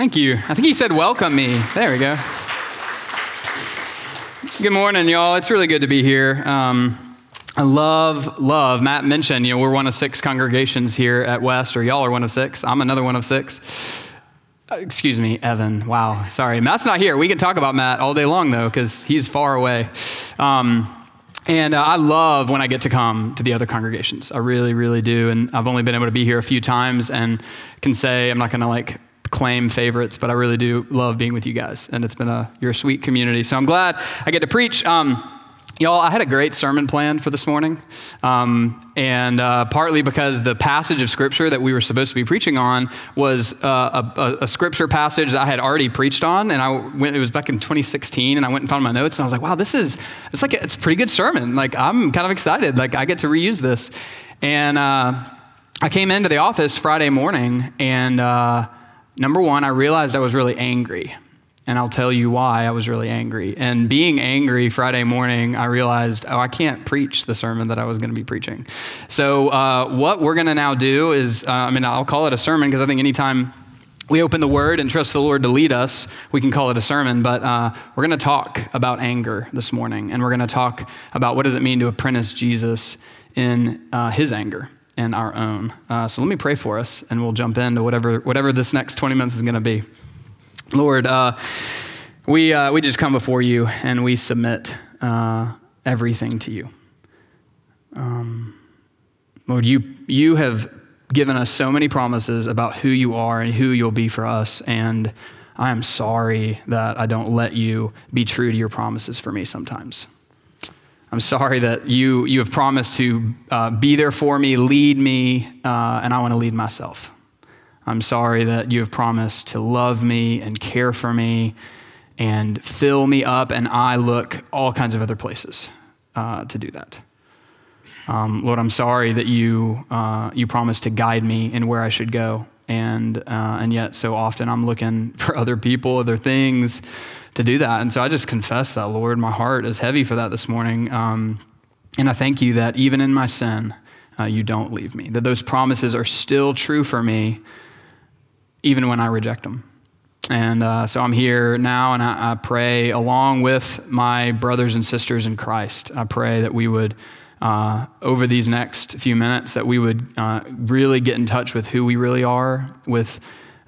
Thank you. I think he said welcome me. There we go. Good morning, y'all. It's really good to be here. Um, I love, love. Matt mentioned, you know, we're one of six congregations here at West, or y'all are one of six. I'm another one of six. Uh, excuse me, Evan. Wow. Sorry. Matt's not here. We can talk about Matt all day long, though, because he's far away. Um, and uh, I love when I get to come to the other congregations. I really, really do. And I've only been able to be here a few times and can say, I'm not going to like claim favorites, but I really do love being with you guys. And it's been a, you're a sweet community. So I'm glad I get to preach. Um, Y'all, I had a great sermon planned for this morning, um, and uh, partly because the passage of scripture that we were supposed to be preaching on was uh, a, a, scripture passage that I had already preached on, and I went, it was back in 2016, and I went and found my notes, and I was like, "Wow, this is it's like a, it's a pretty good sermon. Like I'm kind of excited. Like I get to reuse this." And uh, I came into the office Friday morning, and uh, Number one, I realized I was really angry. And I'll tell you why I was really angry. And being angry Friday morning, I realized, oh, I can't preach the sermon that I was going to be preaching. So, uh, what we're going to now do is, uh, I mean, I'll call it a sermon because I think anytime we open the word and trust the Lord to lead us, we can call it a sermon. But uh, we're going to talk about anger this morning. And we're going to talk about what does it mean to apprentice Jesus in uh, his anger and our own. Uh, so let me pray for us, and we'll jump into whatever, whatever this next 20 minutes is going to be. Lord, uh, we, uh, we just come before you and we submit uh, everything to you. Um, Lord, you, you have given us so many promises about who you are and who you'll be for us, and I am sorry that I don't let you be true to your promises for me sometimes. I'm sorry that you, you have promised to uh, be there for me, lead me, uh, and I want to lead myself. I'm sorry that you have promised to love me and care for me and fill me up, and I look all kinds of other places uh, to do that. Um, Lord, I'm sorry that you, uh, you promised to guide me in where I should go, and, uh, and yet so often I'm looking for other people, other things to do that. And so I just confess that, Lord, my heart is heavy for that this morning. Um, and I thank you that even in my sin, uh, you don't leave me, that those promises are still true for me, even when I reject them. And uh, so I'm here now, and I, I, pray along with my brothers and sisters in Christ. I pray that we would, uh, over these next few minutes, that we would uh, really get in touch with who we really are, with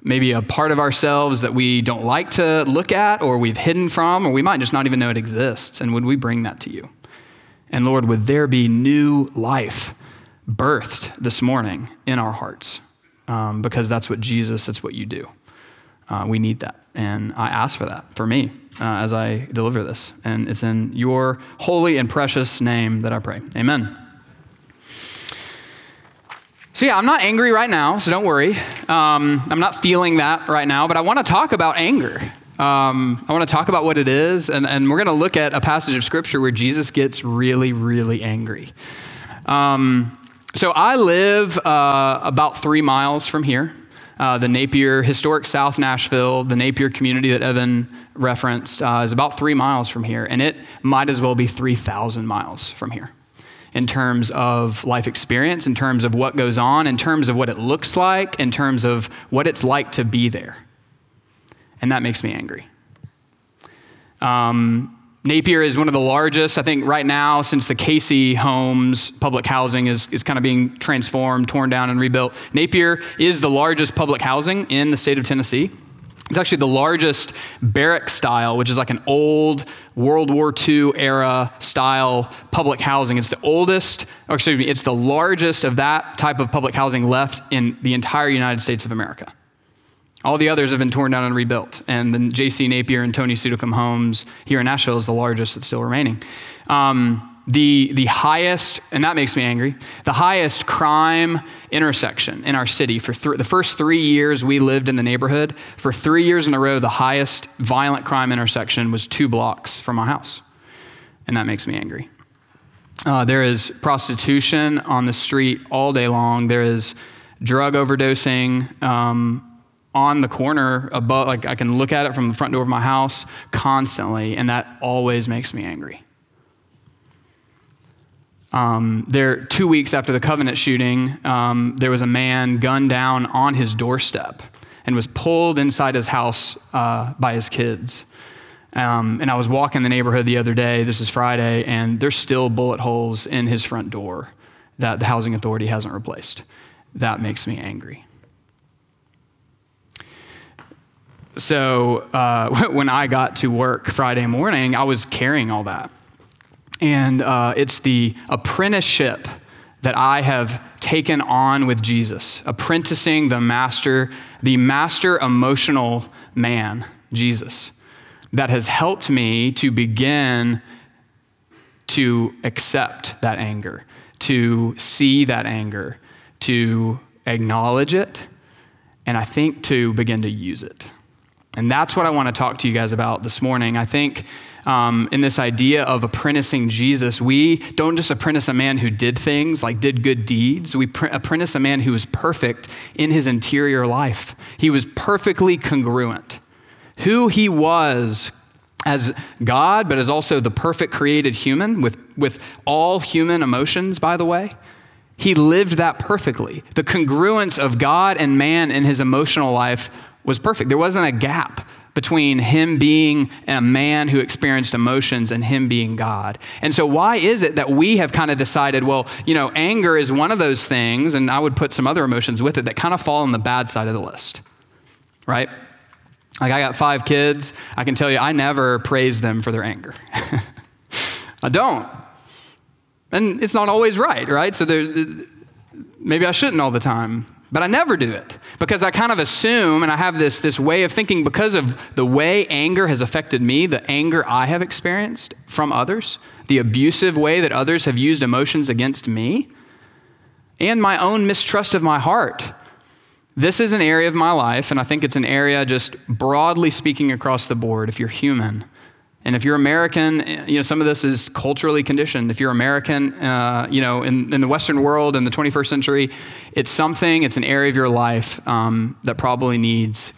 maybe a part of ourselves that we don't like to look at or we've hidden from, or we might just not even know it exists. And would we bring that to you? And Lord, would there be new life birthed this morning in our hearts? Um, because that's what Jesus, that's what you do. Uh, we need that. And I ask for that for me uh, as I deliver this. And it's in your holy and precious name that I pray. Amen. So, yeah, I'm not angry right now, so don't worry. Um, I'm not feeling that right now, but I want to talk about anger. Um, I want to talk about what it is, and, and we're going to look at a passage of scripture where Jesus gets really, really angry. Um, so, I live uh, about three miles from here. Uh, the Napier, historic South Nashville, the Napier community that Evan referenced, uh, is about three miles from here, and it might as well be 3,000 miles from here in terms of life experience, in terms of what goes on, in terms of what it looks like, in terms of what it's like to be there. And that makes me angry. Um, Napier is one of the largest, I think, right now, since the Cayce Homes public housing is, is kind of being transformed, torn down, and rebuilt. Napier is the largest public housing in the state of Tennessee. It's actually the largest barrack style, which is like an old World War II era style public housing. It's the oldest, or excuse me, it's the largest of that type of public housing left in the entire United States of America. All the others have been torn down and rebuilt. And the J.C. Napier and Tony Sudekum homes here in Nashville is the largest that's still remaining. Um, the, the highest, and that makes me angry, the highest crime intersection in our city. For th- the first three years we lived in the neighborhood, for three years in a row, the highest violent crime intersection was two blocks from my house. And that makes me angry. Uh, there is prostitution on the street all day long. There is drug overdosing um, on the corner above. Like I can look at it from the front door of my house constantly, and that always makes me angry. Um, there, two weeks after the Covenant shooting, um, there was a man gunned down on his doorstep. and was pulled inside his house uh, by his kids. Um, and I was walking the neighborhood the other day, this is Friday, and there's still bullet holes in his front door that the housing authority hasn't replaced. That makes me angry. So uh, when I got to work Friday morning, I was carrying all that. And uh, it's the apprenticeship that I have taken on with Jesus, apprenticing the master, the master emotional man, Jesus, that has helped me to begin to accept that anger, to see that anger, to acknowledge it, and I think to begin to use it. And that's what I want to talk to you guys about this morning. I think um, in this idea of apprenticing Jesus, we don't just apprentice a man who did things, like did good deeds. We pr- apprentice a man who was perfect in his interior life. He was perfectly congruent. Who he was as God, but as also the perfect created human with, with all human emotions, by the way. He lived that perfectly. The congruence of God and man in his emotional life was perfect. There wasn't a gap between him being a man who experienced emotions and him being God. And so, why is it that we have kind of decided, well, you know, anger is one of those things, and I would put some other emotions with it that kind of fall on the bad side of the list, right? Like, I got five kids. I can tell you, I never praise them for their anger. I don't. And it's not always right, right? So, there, maybe I shouldn't all the time. But I never do it because I kind of assume, and I have this, this way of thinking because of the way anger has affected me, the anger I have experienced from others, the abusive way that others have used emotions against me, and my own mistrust of my heart. This is an area of my life, and I think it's an area just broadly speaking across the board, if you're human, and if you're American, you know, some of this is culturally conditioned. If you're American, uh, you know, in, in, the Western world in the 21st century, it's something, it's an area of your life um, that probably needs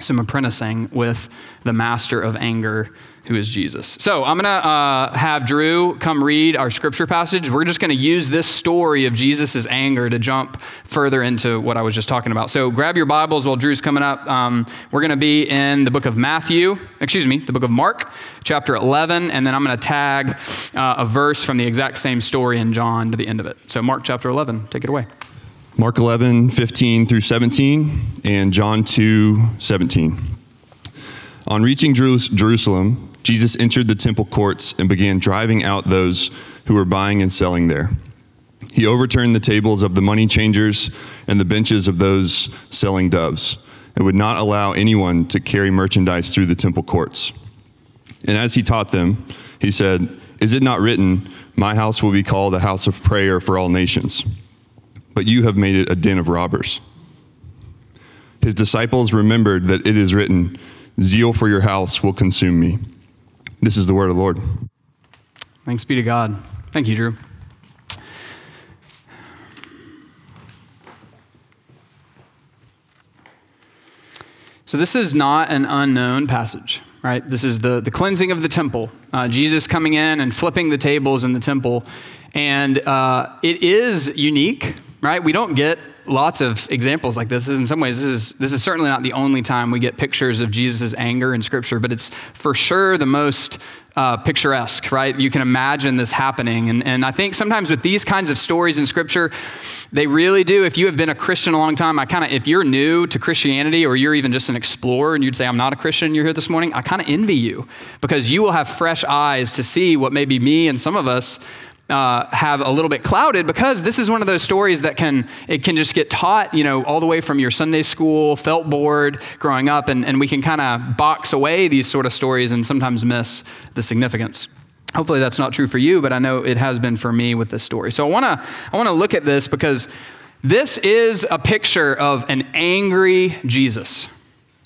some apprenticing with the master of anger who is Jesus. So I'm going to uh, have Drew come read our scripture passage. We're just going to use this story of Jesus' anger to jump further into what I was just talking about. So grab your Bibles while Drew's coming up. Um, we're going to be in the book of Matthew, excuse me, the book of Mark, chapter 11, and then I'm going to tag uh, a verse from the exact same story in John to the end of it. So Mark chapter 11, take it away. Mark 11, 15 through 17, and John 2, 17. On reaching Jerusalem, Jesus entered the temple courts and began driving out those who were buying and selling there. He overturned the tables of the money changers and the benches of those selling doves, and would not allow anyone to carry merchandise through the temple courts. And as he taught them, he said, Is it not written, My house will be called a house of prayer for all nations? But you have made it a den of robbers. His disciples remembered that it is written, Zeal for your house will consume me. This is the word of the Lord. Thanks be to God. Thank you, Drew. So, this is not an unknown passage, right? This is the, the cleansing of the temple. Uh, Jesus coming in and flipping the tables in the temple. And uh, it is unique, right? We don't get lots of examples like this. In some ways, this is, this is certainly not the only time we get pictures of Jesus' anger in Scripture, but it's for sure the most uh, picturesque, right? You can imagine this happening. And, and I think sometimes with these kinds of stories in Scripture, they really do. If you have been a Christian a long time, I kind of, if you're new to Christianity or you're even just an explorer and you'd say, I'm not a Christian, you're here this morning, I kind of envy you because you will have fresh eyes to see what maybe me and some of us uh, have a little bit clouded because this is one of those stories that can it can just get taught you know all the way from your sunday school felt board growing up and, and we can kind of box away these sort of stories and sometimes miss the significance. Hopefully that's not true for you but i know it has been for me with this story. So i want to i want to look at this because this is a picture of an angry jesus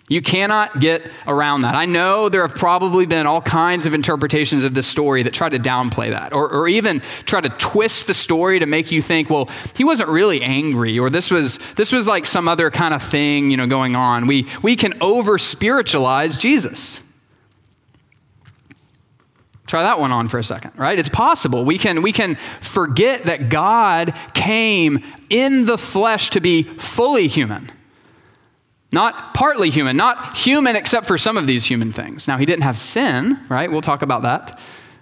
you cannot get around that. I know there have probably been all kinds of interpretations of this story that try to downplay that, or, or, even try to twist the story to make you think, well, he wasn't really angry, or this was this was like some other kind of thing, you know, going on. We we can over spiritualize Jesus. Try that one on for a second, right? It's possible. We can, we can forget that God came in the flesh to be fully human Not partly human, not human except for some of these human things. Now, he didn't have sin, right? We'll talk about that.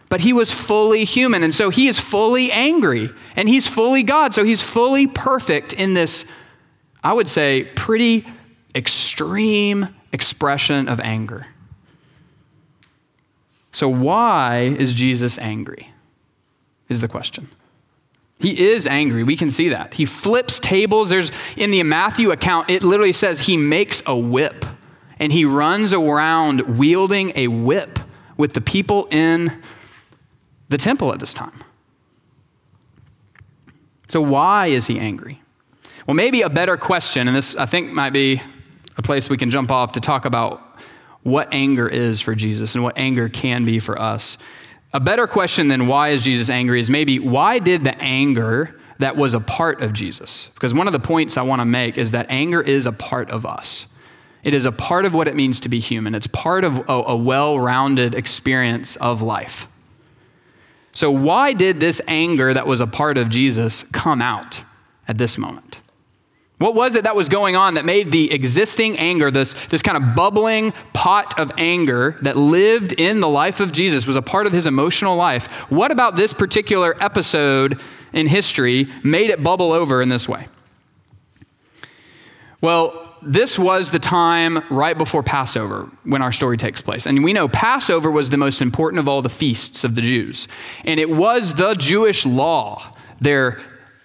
But he was fully human, and so he is fully angry, and he's fully God, so he's fully perfect in this, I would say, pretty extreme expression of anger. So, why is Jesus angry? Is the question. He is angry. We can see that. He flips tables. There's in the Matthew account, it literally says he makes a whip and he runs around wielding a whip with the people in the temple at this time. So, why is he angry? Well, maybe a better question, and this I think might be a place we can jump off to talk about what anger is for Jesus and what anger can be for us. A better question than why is Jesus angry is maybe why did the anger that was a part of Jesus? Because one of the points I want to make is that anger is a part of us. It is a part of what it means to be human. It's part of a, a well rounded experience of life. So, why did this anger that was a part of Jesus come out at this moment? What was it that was going on that made the existing anger, this, this kind of bubbling pot of anger that lived in the life of Jesus, was a part of his emotional life? What about this particular episode in history made it bubble over in this way? Well, this was the time right before Passover when our story takes place. And we know Passover was the most important of all the feasts of the Jews. And it was the Jewish law, their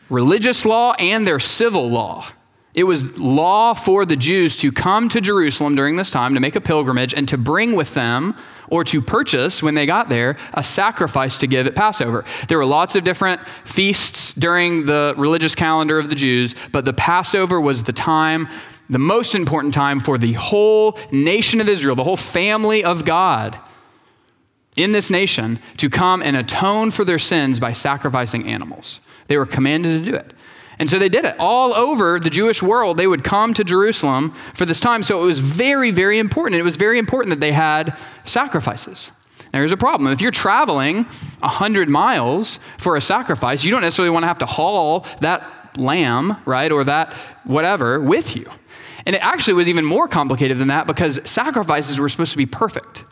religious law and their civil law. It was law for the Jews to come to Jerusalem during this time to make a pilgrimage and to bring with them or to purchase when they got there a sacrifice to give at Passover. There were lots of different feasts during the religious calendar of the Jews, but the Passover was the time, the most important time for the whole nation of Israel, the whole family of God in this nation to come and atone for their sins by sacrificing animals. They were commanded to do it. And so they did it. All over the Jewish world, they would come to Jerusalem for this time. So it was very, very important. It was very important that they had sacrifices. Now, here's a problem. If you're traveling 100 miles for a sacrifice, you don't necessarily want to have to haul that lamb, right, or that whatever with you. And it actually was even more complicated than that because sacrifices were supposed to be perfect.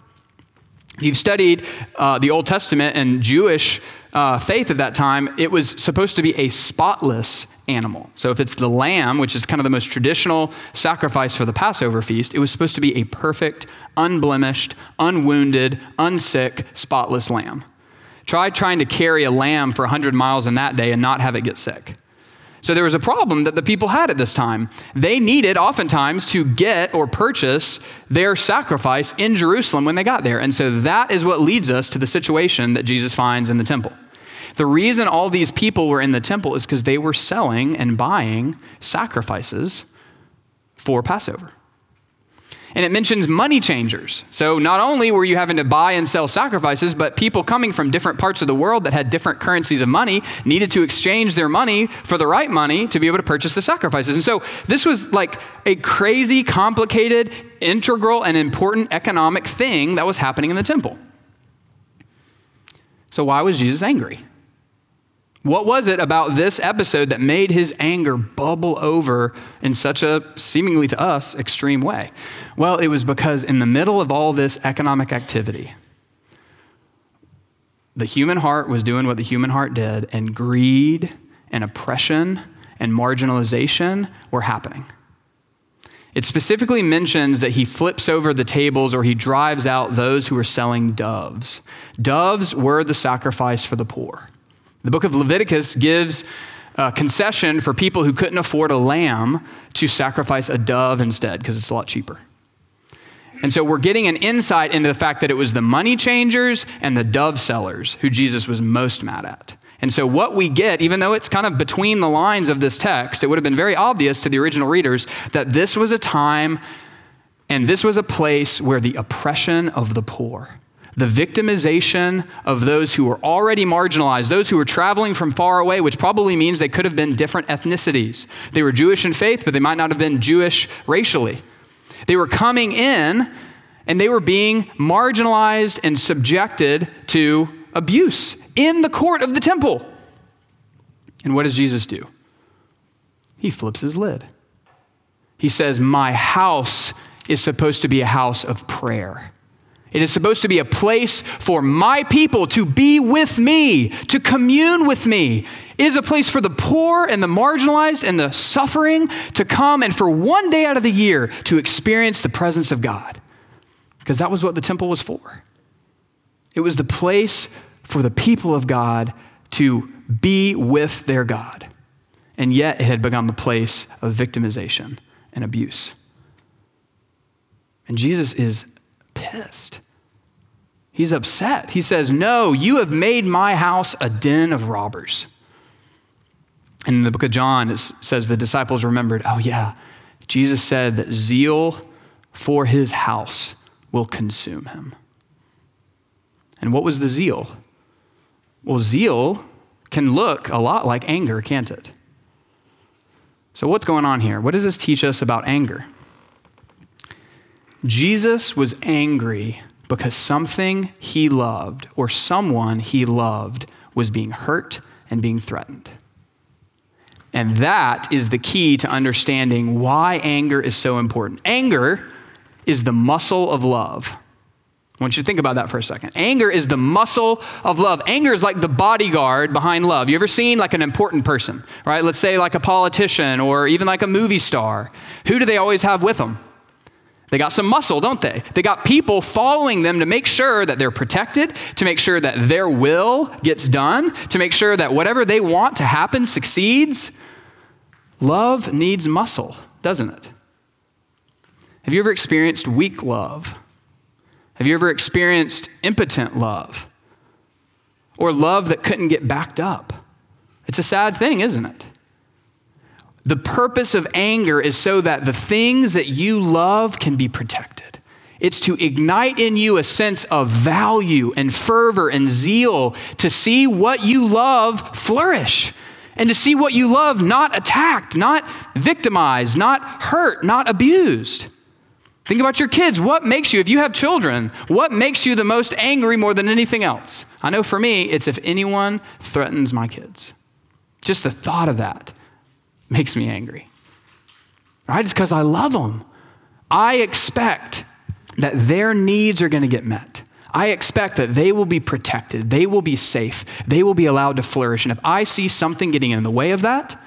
If you've studied uh, the Old Testament and Jewish uh, faith at that time, it was supposed to be a spotless animal. So if it's the lamb, which is kind of the most traditional sacrifice for the Passover feast, it was supposed to be a perfect, unblemished, unwounded, unsick, spotless lamb. Try trying to carry a lamb for 100 miles in that day and not have it get sick. So there was a problem that the people had at this time. They needed oftentimes to get or purchase their sacrifice in Jerusalem when they got there. And so that is what leads us to the situation that Jesus finds in the temple. The reason all these people were in the temple is because they were selling and buying sacrifices for Passover. And it mentions money changers. So not only were you having to buy and sell sacrifices, but people coming from different parts of the world that had different currencies of money needed to exchange their money for the right money to be able to purchase the sacrifices. And so this was like a crazy, complicated, integral, and important economic thing that was happening in the temple. So why was Jesus angry? What was it about this episode that made his anger bubble over in such a seemingly to us extreme way? Well, it was because in the middle of all this economic activity, the human heart was doing what the human heart did, and greed and oppression and marginalization were happening. It specifically mentions that he flips over the tables or he drives out those who are selling doves. Doves were the sacrifice for the poor. The book of Leviticus gives a concession for people who couldn't afford a lamb to sacrifice a dove instead because it's a lot cheaper. And so we're getting an insight into the fact that it was the money changers and the dove sellers who Jesus was most mad at. And so, what we get, even though it's kind of between the lines of this text, it would have been very obvious to the original readers that this was a time and this was a place where the oppression of the poor the victimization of those who were already marginalized, those who were traveling from far away, which probably means they could have been different ethnicities. They were Jewish in faith, but they might not have been Jewish racially. They were coming in and they were being marginalized and subjected to abuse in the court of the temple. And what does Jesus do? He flips his lid. He says, My house is supposed to be a house of prayer. It is supposed to be a place for my people to be with me, to commune with me. It is a place for the poor and the marginalized and the suffering to come and for one day out of the year to experience the presence of God. Because that was what the temple was for. It was the place for the people of God to be with their God. And yet it had become a place of victimization and abuse. And Jesus is pissed. He's upset. He says, No, you have made my house a den of robbers. And in the book of John, it says the disciples remembered, oh, yeah, Jesus said that zeal for his house will consume him. And what was the zeal? Well, zeal can look a lot like anger, can't it? So, what's going on here? What does this teach us about anger? Jesus was angry because something he loved or someone he loved was being hurt and being threatened. And that is the key to understanding why anger is so important. Anger is the muscle of love. I want you to think about that for a second. Anger is the muscle of love. Anger is like the bodyguard behind love. You ever seen like an important person, right? Let's say like a politician or even like a movie star. Who do they always have with them? They got some muscle, don't they? They got people following them to make sure that they're protected, to make sure that their will gets done, to make sure that whatever they want to happen succeeds. Love needs muscle, doesn't it? Have you ever experienced weak love? Have you ever experienced impotent love? Or love that couldn't get backed up? It's a sad thing, isn't it? The purpose of anger is so that the things that you love can be protected. It's to ignite in you a sense of value and fervor and zeal to see what you love flourish and to see what you love not attacked, not victimized, not hurt, not abused. Think about your kids. What makes you, if you have children, what makes you the most angry more than anything else? I know for me, it's if anyone threatens my kids. Just the thought of that makes me angry. Right? It's because I love them. I expect that their needs are going to get met. I expect that they will be protected, they will be safe, they will be allowed to flourish. And if I see something getting in the way of that,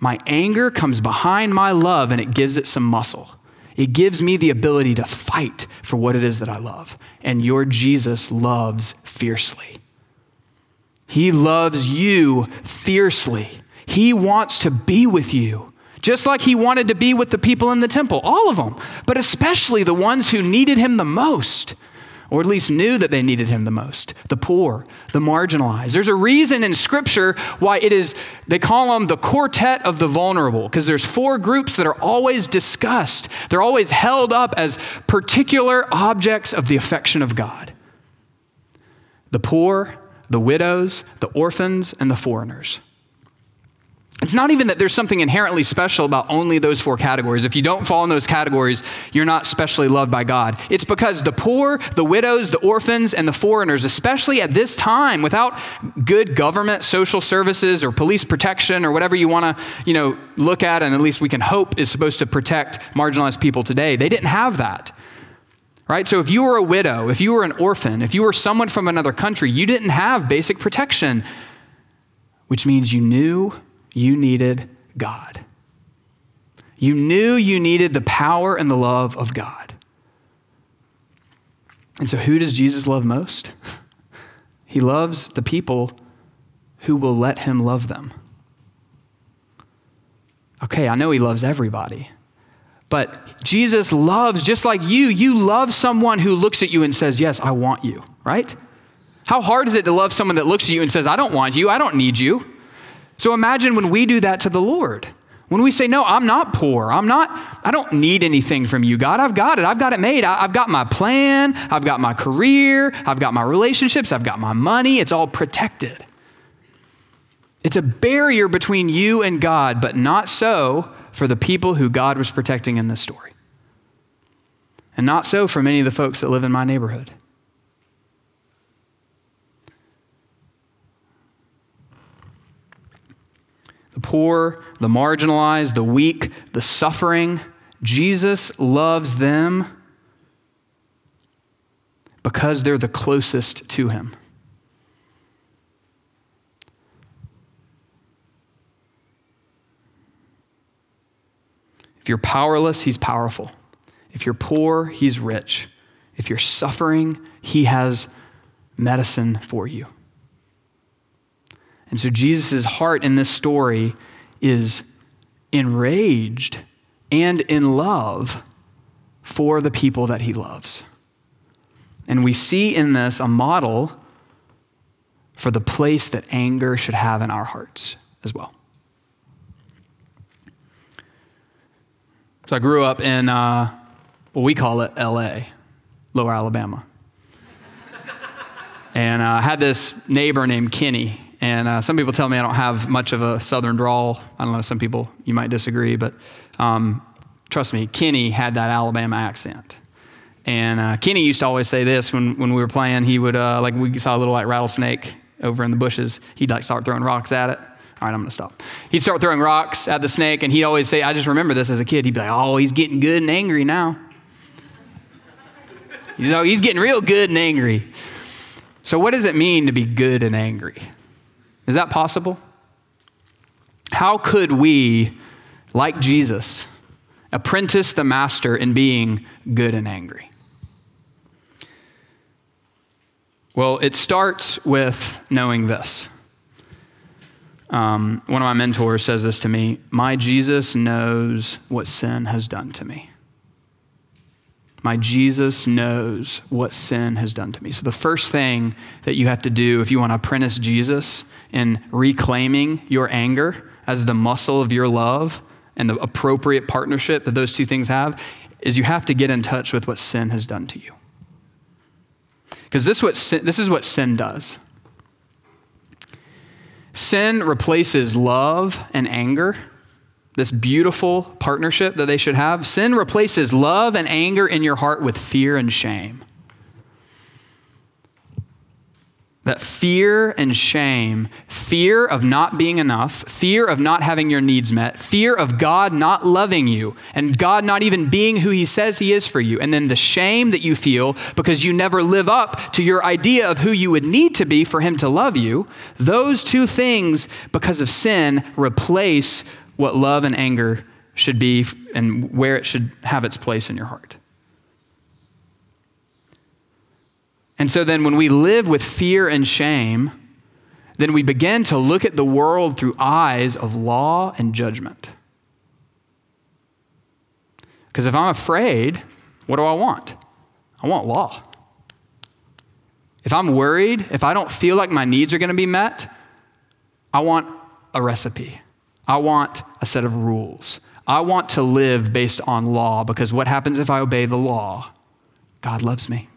my anger comes behind my love and it gives it some muscle. It gives me the ability to fight for what it is that I love. And your Jesus loves fiercely. He loves you fiercely. He wants to be with you, just like he wanted to be with the people in the temple, all of them, but especially the ones who needed him the most, or at least knew that they needed him the most the poor, the marginalized. There's a reason in Scripture why it is, they call them the quartet of the vulnerable, because there's four groups that are always discussed. They're always held up as particular objects of the affection of God the poor, the widows, the orphans, and the foreigners. It's not even that there's something inherently special about only those four categories. If you don't fall in those categories, you're not specially loved by God. It's because the poor, the widows, the orphans, and the foreigners, especially at this time, without good government, social services, or police protection, or whatever you want to, you know, look at, and at least we can hope is supposed to protect marginalized people today, they didn't have that. Right? So if you were a widow, if you were an orphan, if you were someone from another country, you didn't have basic protection, which means you knew you needed God. You knew you needed the power and the love of God. And so, who does Jesus love most? He loves the people who will let him love them. Okay, I know he loves everybody, but Jesus loves, just like you, you love someone who looks at you and says, Yes, I want you, right? How hard is it to love someone that looks at you and says, I don't want you, I don't need you? So imagine when we do that to the Lord. When we say, No, I'm not poor. I'm not, I don't need anything from you, God. I've got it. I've got it made. I, have got my plan. I've got my career. I've got my relationships. I've got my money. It's all protected. It's a barrier between you and God, but not so for the people who God was protecting in this story. And not so for many of the folks that live in my neighborhood. The poor, the marginalized, the weak, the suffering. Jesus loves them because they're the closest to him. If you're powerless, he's powerful. If you're poor, he's rich. If you're suffering, he has medicine for you. And so Jesus' heart in this story is enraged and in love for the people that he loves. And we see in this a model for the place that anger should have in our hearts as well. So I grew up in uh, what we call it LA, Lower Alabama. and uh, I had this neighbor named Kenny. And uh, some people tell me I don't have much of a southern drawl. I don't know, some people, you might disagree, but um, trust me, Kenny had that Alabama accent. And uh, Kenny used to always say this when, when we were playing. He would, uh, like, we saw a little like rattlesnake over in the bushes. He'd like start throwing rocks at it. All right, I'm going to stop. He'd start throwing rocks at the snake, and he'd always say, I just remember this as a kid. He'd be like, Oh, he's getting good and angry now. he's, oh, he's getting real good and angry. So, what does it mean to be good and angry? Is that possible? How could we, like Jesus, apprentice the master in being good and angry? Well, it starts with knowing this. Um, one of my mentors says this to me My Jesus knows what sin has done to me. My Jesus knows what sin has done to me. So, the first thing that you have to do if you want to apprentice Jesus in reclaiming your anger as the muscle of your love and the appropriate partnership that those two things have is you have to get in touch with what sin has done to you. Because this, this is what sin does sin replaces love and anger, this beautiful partnership that they should have. Sin replaces love and anger in your heart with fear and shame. that fear and shame, fear of not being enough, fear of not having your needs met, fear of God not loving you, and God not even being who He says He is for you, and then the shame that you feel because you never live up to your idea of who you would need to be for Him to love you, those two things, because of sin, replace what love and anger should be and where it should have its place in your heart. And so then, when we live with fear and shame, then we begin to look at the world through eyes of law and judgment. Because if I'm afraid, what do I want? I want law. If I'm worried, if I don't feel like my needs are going to be met, I want a recipe. I want a set of rules. I want to live based on law because what happens if I obey the law? God loves me.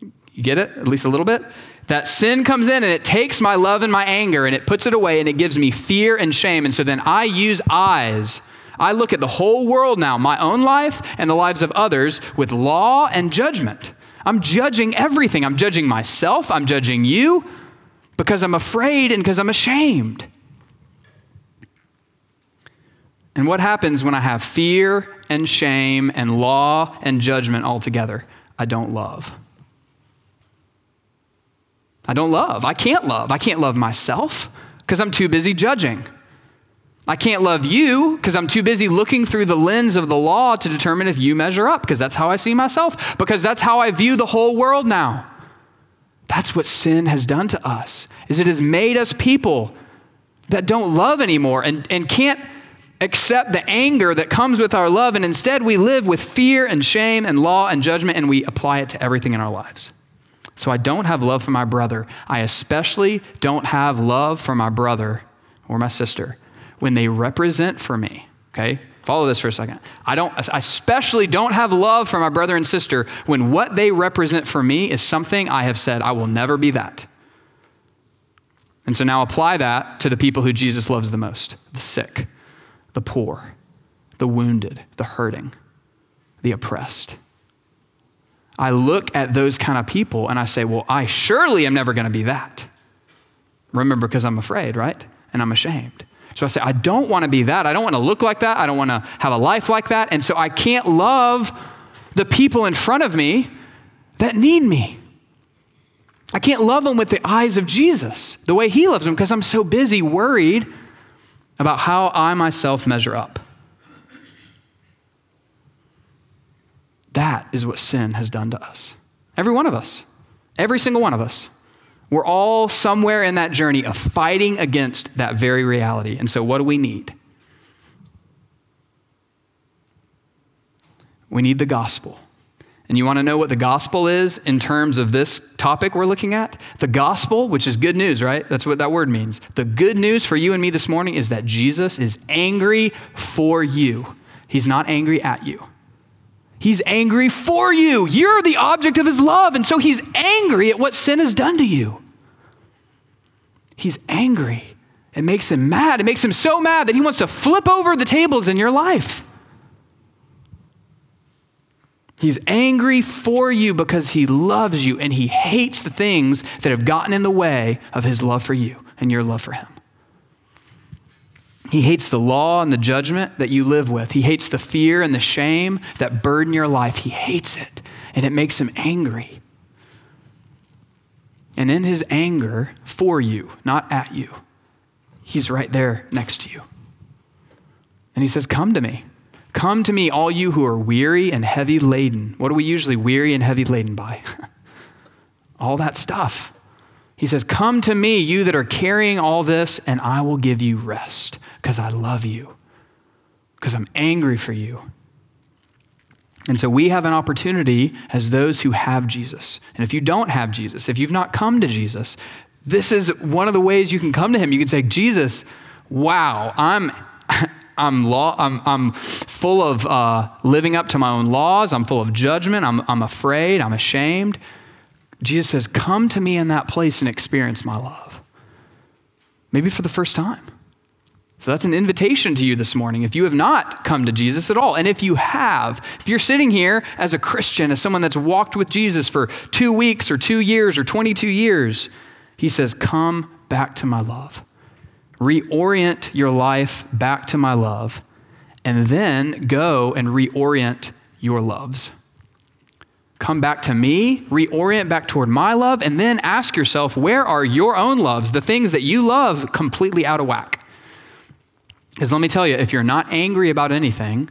You get it? At least a little bit? That sin comes in and it takes my love and my anger and it puts it away and it gives me fear and shame. And so then I use eyes. I look at the whole world now, my own life and the lives of others, with law and judgment. I'm judging everything. I'm judging myself. I'm judging you because I'm afraid and because I'm ashamed. And what happens when I have fear and shame and law and judgment all together? I don't love. I don't love. I can't love. I can't love myself because I'm too busy judging. I can't love you because I'm too busy looking through the lens of the law to determine if you measure up because that's how I see myself, because that's how I view the whole world now. That's what sin has done to us. Is it has made us people that don't love anymore and, and can't accept the anger that comes with our love and instead we live with fear and shame and law and judgment and we apply it to everything in our lives. So I don't have love for my brother. I especially don't have love for my brother or my sister when they represent for me. Okay? Follow this for a second. I don't I especially don't have love for my brother and sister when what they represent for me is something I have said I will never be that. And so now apply that to the people who Jesus loves the most, the sick, the poor, the wounded, the hurting, the oppressed. I look at those kind of people and I say, well, I surely am never going to be that. Remember, because I'm afraid, right? And I'm ashamed. So I say, I don't want to be that. I don't want to look like that. I don't want to have a life like that. And so I can't love the people in front of me that need me. I can't love them with the eyes of Jesus, the way he loves them, because I'm so busy worried about how I myself measure up. That is what sin has done to us. Every one of us. Every single one of us. We're all somewhere in that journey of fighting against that very reality. And so, what do we need? We need the gospel. And you want to know what the gospel is in terms of this topic we're looking at? The gospel, which is good news, right? That's what that word means. The good news for you and me this morning is that Jesus is angry for you. He's not angry at you. He's angry for you. You're the object of his love. And so he's angry at what sin has done to you. He's angry. It makes him mad. It makes him so mad that he wants to flip over the tables in your life. He's angry for you because he loves you and he hates the things that have gotten in the way of his love for you and your love for him. He hates the law and the judgment that you live with. He hates the fear and the shame that burden your life. He hates it, and it makes him angry. And in his anger for you, not at you, he's right there next to you. And he says, Come to me. Come to me, all you who are weary and heavy laden. What are we usually weary and heavy laden by? all that stuff. He says, Come to me, you that are carrying all this, and I will give you rest because I love you, because I'm angry for you. And so we have an opportunity as those who have Jesus. And if you don't have Jesus, if you've not come to Jesus, this is one of the ways you can come to him. You can say, Jesus, wow, I'm. I'm, law, I'm, I'm full of uh, living up to my own laws. I'm full of judgment. I'm, I'm afraid. I'm ashamed. Jesus says, Come to me in that place and experience my love. Maybe for the first time. So that's an invitation to you this morning if you have not come to Jesus at all. And if you have, if you're sitting here as a Christian, as someone that's walked with Jesus for two weeks or two years or 22 years, he says, Come back to my love. Reorient your life back to my love, and then go and reorient your loves. Come back to me, reorient back toward my love, and then ask yourself, where are your own loves, the things that you love, completely out of whack? Because let me tell you, if you're not angry about anything,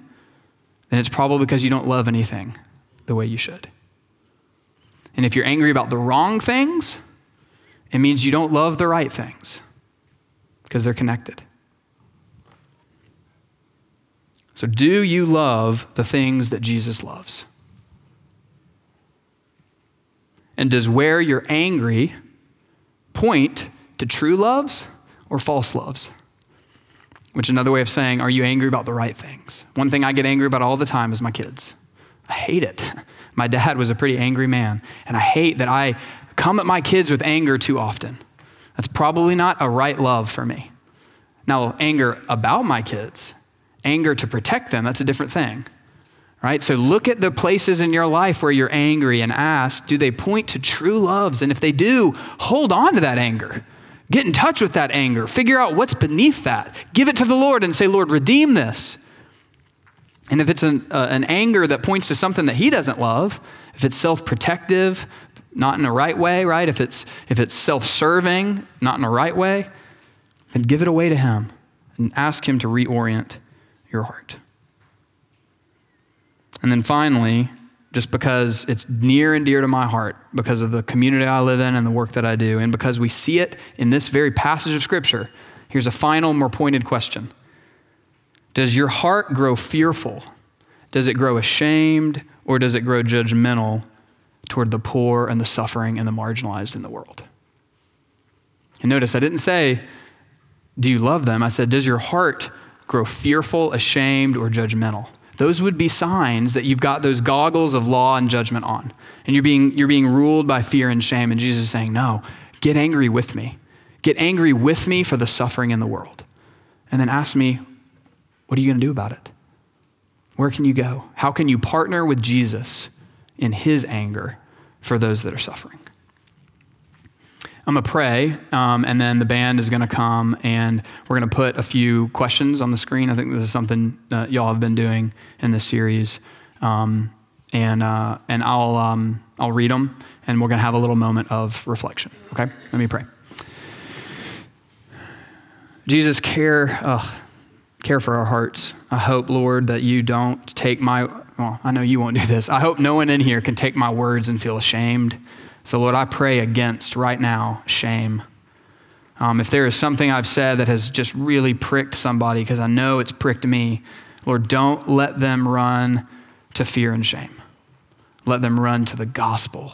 then it's probably because you don't love anything the way you should. And if you're angry about the wrong things, it means you don't love the right things because they're connected. So, do you love the things that Jesus loves? And does where you're angry point to true loves or false loves? which is another way of saying, Are you angry about the right things? One thing I get angry about all the time is my kids. I hate it. My dad was a pretty angry man, and I hate that I come at my kids with anger too often. That's probably not a right love for me. Now, anger about my kids, anger to protect them, that's a different thing. Right? So look at the places in your life where you're angry and ask, do they point to true loves? And if they do, hold on to that anger. Get in touch with that anger. Figure out what's beneath that. Give it to the Lord and say, Lord, redeem this. And if it's an, uh, an anger that points to something that He doesn't love, if it's self protective, not in the right way, right? If it's, if it's self serving, not in the right way, then give it away to Him and ask Him to reorient your heart. And then finally, just because it's near and dear to my heart, because of the community I live in and the work that I do, and because we see it in this very passage of Scripture. Here's a final, more pointed question Does your heart grow fearful? Does it grow ashamed? Or does it grow judgmental toward the poor and the suffering and the marginalized in the world? And notice, I didn't say, Do you love them? I said, Does your heart grow fearful, ashamed, or judgmental? Those would be signs that you've got those goggles of law and judgment on. And you're being, you're being ruled by fear and shame. And Jesus is saying, No, get angry with me. Get angry with me for the suffering in the world. And then ask me, What are you going to do about it? Where can you go? How can you partner with Jesus in his anger for those that are suffering? I'm going to pray, um, and then the band is going to come, and we're going to put a few questions on the screen. I think this is something that y'all have been doing in this series. Um, and, uh, and I'll, um, I'll read them, and we're going to have a little moment of reflection. Okay? Let me pray. Jesus, care, care for our hearts. I hope, Lord, that you don't take my, well, I know you won't do this. I hope no one in here can take my words and feel ashamed. So, Lord, I pray against right now shame. Um, if there is something I've said that has just really pricked somebody, because I know it's pricked me, Lord, don't let them run to fear and shame. Let them run to the gospel.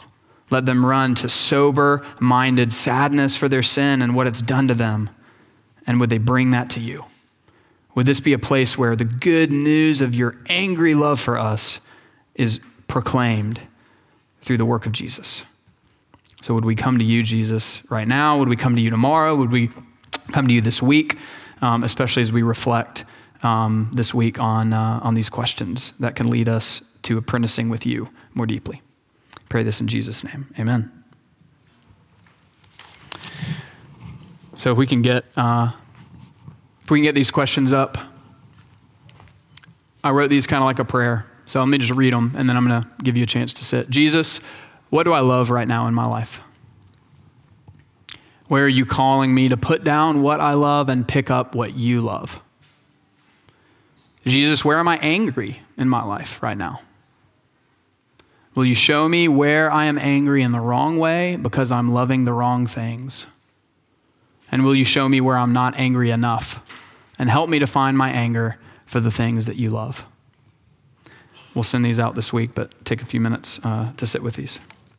Let them run to sober minded sadness for their sin and what it's done to them and would they bring that to you? Would this be a place where the good news of your angry love for us is proclaimed through the work of Jesus? So, would we come to you, Jesus, right now? Would we come to you tomorrow? Would we come to you this week, um, especially as we reflect um, this week on, uh, on these questions that can lead us to apprenticing with you more deeply? Pray this in Jesus' name. Amen. So if we can get uh, if we can get these questions up, I wrote these kind of like a prayer. So let me just read them, and then I'm going to give you a chance to sit. Jesus, what do I love right now in my life? Where are you calling me to put down what I love and pick up what you love? Jesus, where am I angry in my life right now? Will you show me where I am angry in the wrong way because I'm loving the wrong things? And will you show me where I'm not angry enough? And help me to find my anger for the things that you love. We'll send these out this week, but take a few minutes uh, to sit with these.